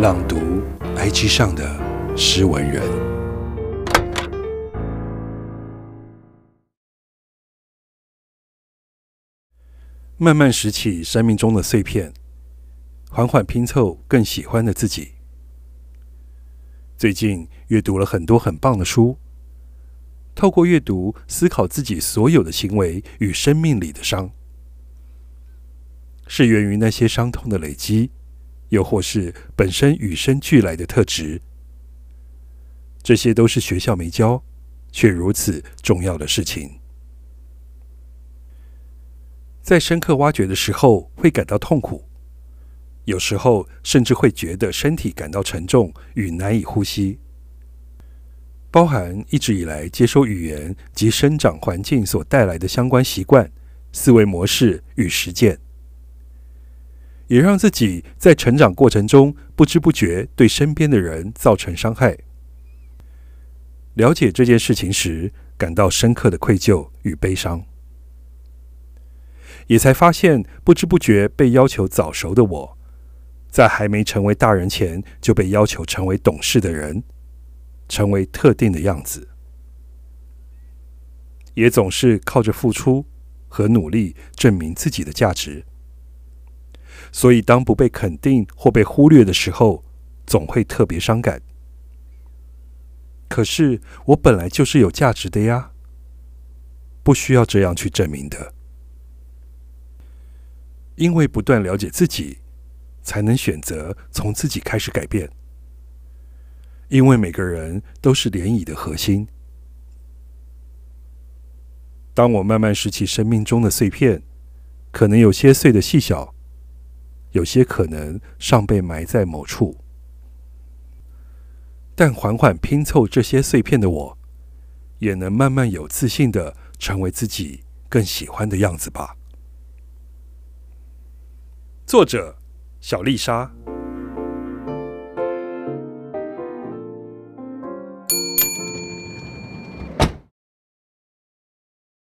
朗读 IG 上的诗文人，慢慢拾起生命中的碎片，缓缓拼凑更喜欢的自己。最近阅读了很多很棒的书，透过阅读思考自己所有的行为与生命里的伤，是源于那些伤痛的累积。又或是本身与生俱来的特质，这些都是学校没教，却如此重要的事情。在深刻挖掘的时候，会感到痛苦，有时候甚至会觉得身体感到沉重与难以呼吸。包含一直以来接收语言及生长环境所带来的相关习惯、思维模式与实践。也让自己在成长过程中不知不觉对身边的人造成伤害。了解这件事情时，感到深刻的愧疚与悲伤，也才发现不知不觉被要求早熟的我，在还没成为大人前就被要求成为懂事的人，成为特定的样子，也总是靠着付出和努力证明自己的价值。所以，当不被肯定或被忽略的时候，总会特别伤感。可是，我本来就是有价值的呀，不需要这样去证明的。因为不断了解自己，才能选择从自己开始改变。因为每个人都是涟漪的核心。当我慢慢拾起生命中的碎片，可能有些碎的细小。有些可能尚被埋在某处，但缓缓拼凑这些碎片的我，也能慢慢有自信的成为自己更喜欢的样子吧。作者：小丽莎。